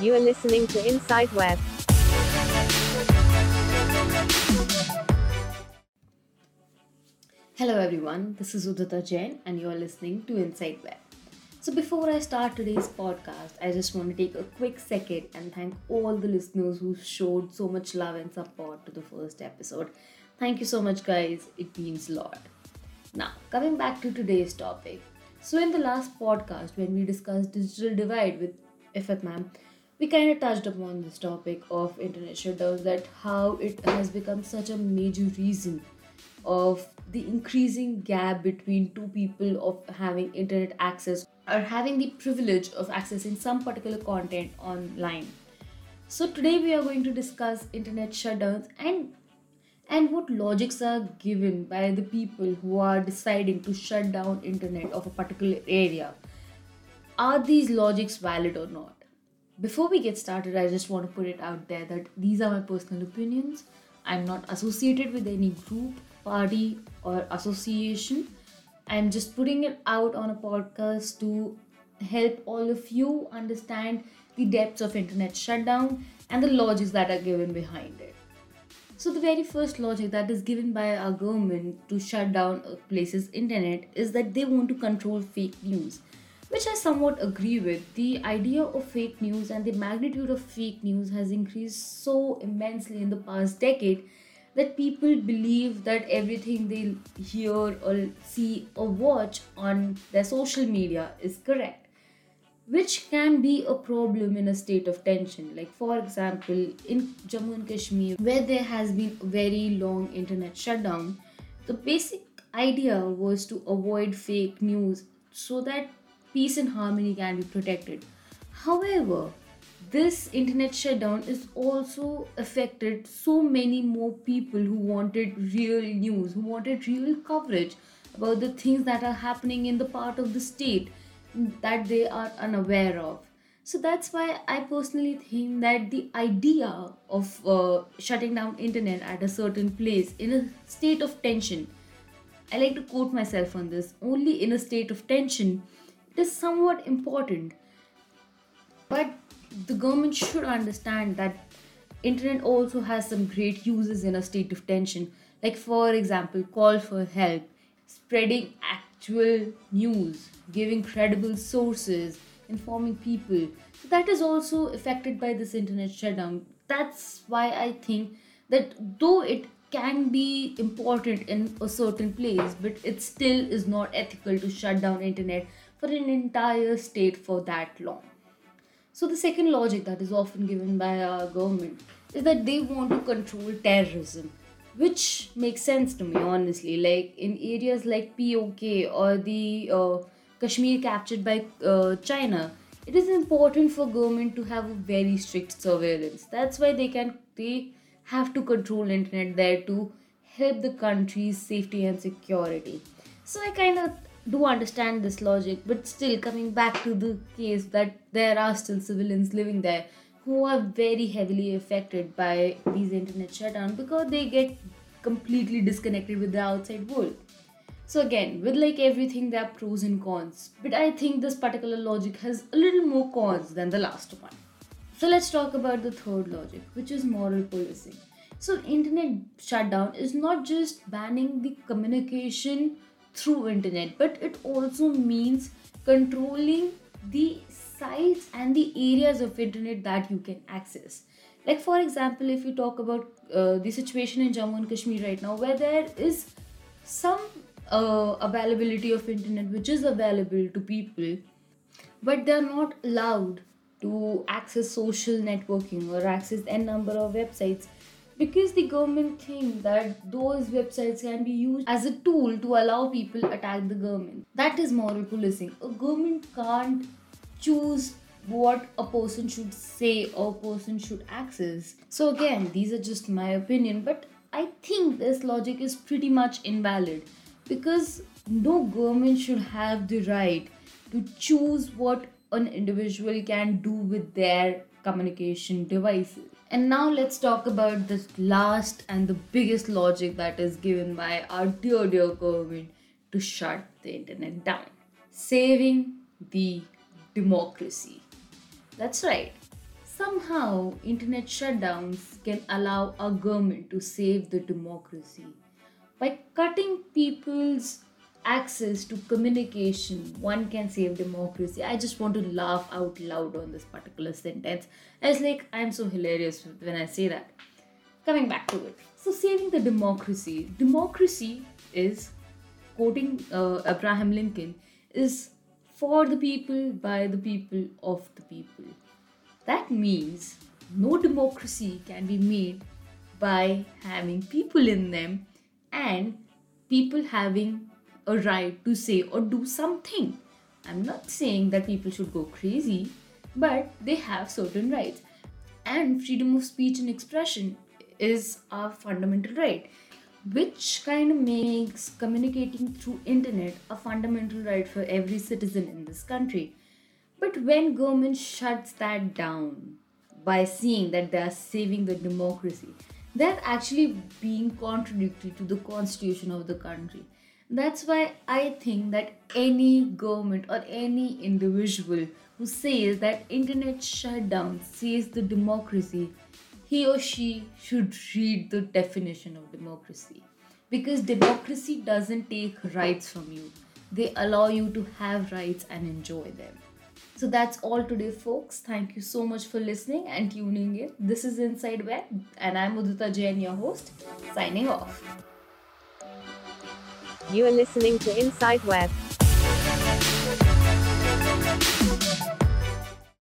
You are listening to Inside Web. Hello everyone, this is Udita Jain and you are listening to Inside Web. So before I start today's podcast, I just want to take a quick second and thank all the listeners who showed so much love and support to the first episode. Thank you so much guys, it means a lot. Now, coming back to today's topic. So in the last podcast when we discussed digital divide with Ifat ma'am, we kind of touched upon this topic of internet shutdowns that how it has become such a major reason of the increasing gap between two people of having internet access or having the privilege of accessing some particular content online. So today we are going to discuss internet shutdowns and and what logics are given by the people who are deciding to shut down internet of a particular area. Are these logics valid or not? Before we get started, I just want to put it out there that these are my personal opinions. I'm not associated with any group, party, or association. I'm just putting it out on a podcast to help all of you understand the depths of internet shutdown and the logics that are given behind it. So the very first logic that is given by our government to shut down a place's internet is that they want to control fake news which I somewhat agree with. The idea of fake news and the magnitude of fake news has increased so immensely in the past decade that people believe that everything they hear or see or watch on their social media is correct which can be a problem in a state of tension like for example in jammu and kashmir where there has been a very long internet shutdown the basic idea was to avoid fake news so that peace and harmony can be protected. However, this internet shutdown is also affected so many more people who wanted real news, who wanted real coverage about the things that are happening in the part of the state that they are unaware of. So that's why I personally think that the idea of uh, shutting down internet at a certain place in a state of tension, I like to quote myself on this, only in a state of tension it is somewhat important but the government should understand that internet also has some great uses in a state of tension like for example call for help spreading actual news giving credible sources informing people. So that is also affected by this internet shutdown. That's why i think that though it can be important in a certain place but it still is not ethical to shut down internet for an entire state for that long. So, the second logic that is often given by our government is that they want to control terrorism, which makes sense to me, honestly. Like in areas like POK or the uh, Kashmir captured by uh, China, it is important for government to have a very strict surveillance. That's why they can they have to control internet there to help the country's safety and security. So I kind of do understand this logic, but still coming back to the case that there are still civilians living there who are very heavily affected by these internet shutdown because they get completely disconnected with the outside world. So again, with like everything, there are pros and cons, but I think this particular logic has a little more cons than the last one. So let's talk about the third logic, which is moral policing. So internet shutdown is not just banning the communication through internet but it also means controlling the and the areas of internet that you can access. Like for example if you talk about uh, the situation in jammu and kashmir right now where there is some uh, availability of internet which is available to people but they are not allowed to access social networking or access n number of websites because the government think that those websites can be used as a tool to allow people attack the government. That is moral policing. A government can't choose what a person should say or a person should access. So again these are just my opinion but i think this logic is pretty much invalid because no government should have the right to choose what an individual can do with their communication devices. And now let's talk about this last and the biggest logic that is given by our dear, dear government to shut the internet down. Saving the democracy. That's right. Somehow, internet shutdowns can allow a government to save the democracy by cutting people's access to communication. One can save democracy. I just want to laugh out loud on this particular sentence. It's like I'm so hilarious when I say that. Coming back to it. So, saving the democracy. Democracy is, quoting uh, Abraham Lincoln, is for the people, by the people, of the people. That means no democracy can be made by having people in them and people having a right to say or do something. I'm not saying that people should go crazy, but they have certain rights. And freedom of speech and expression is a fundamental right, which kind of makes communicating through internet a fundamental right for every citizen in this country. But when government shuts that down by seeing that they are saving the democracy, they're actually being contradictory to the constitution of the country. That's why I think that any government or any individual who says that internet shutdown saves the democracy, he or she should read the definition of democracy. Because democracy doesn't take rights from you. They allow you to have rights and enjoy them. So that's all today, folks. Thank you so much for listening and tuning in. This is Inside Web, and I'm Udita Jain, your host, signing off. You are listening to Inside Web.